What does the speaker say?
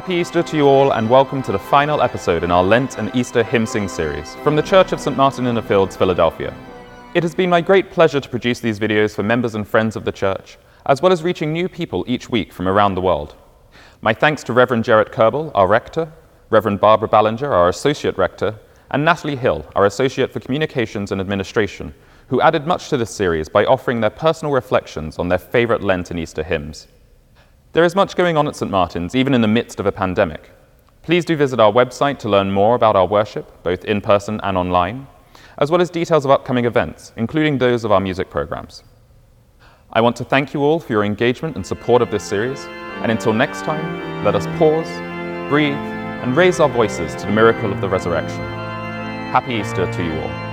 Happy Easter to you all, and welcome to the final episode in our Lent and Easter hymn sing series from the Church of St. Martin in the Fields, Philadelphia. It has been my great pleasure to produce these videos for members and friends of the church, as well as reaching new people each week from around the world. My thanks to Reverend Jarrett Kerbel, our rector, Reverend Barbara Ballinger, our associate rector, and Natalie Hill, our associate for communications and administration, who added much to this series by offering their personal reflections on their favorite Lent and Easter hymns. There is much going on at St. Martin's, even in the midst of a pandemic. Please do visit our website to learn more about our worship, both in person and online, as well as details of upcoming events, including those of our music programs. I want to thank you all for your engagement and support of this series, and until next time, let us pause, breathe, and raise our voices to the miracle of the resurrection. Happy Easter to you all.